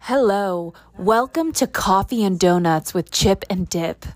Hello, welcome to Coffee and Donuts with Chip and Dip.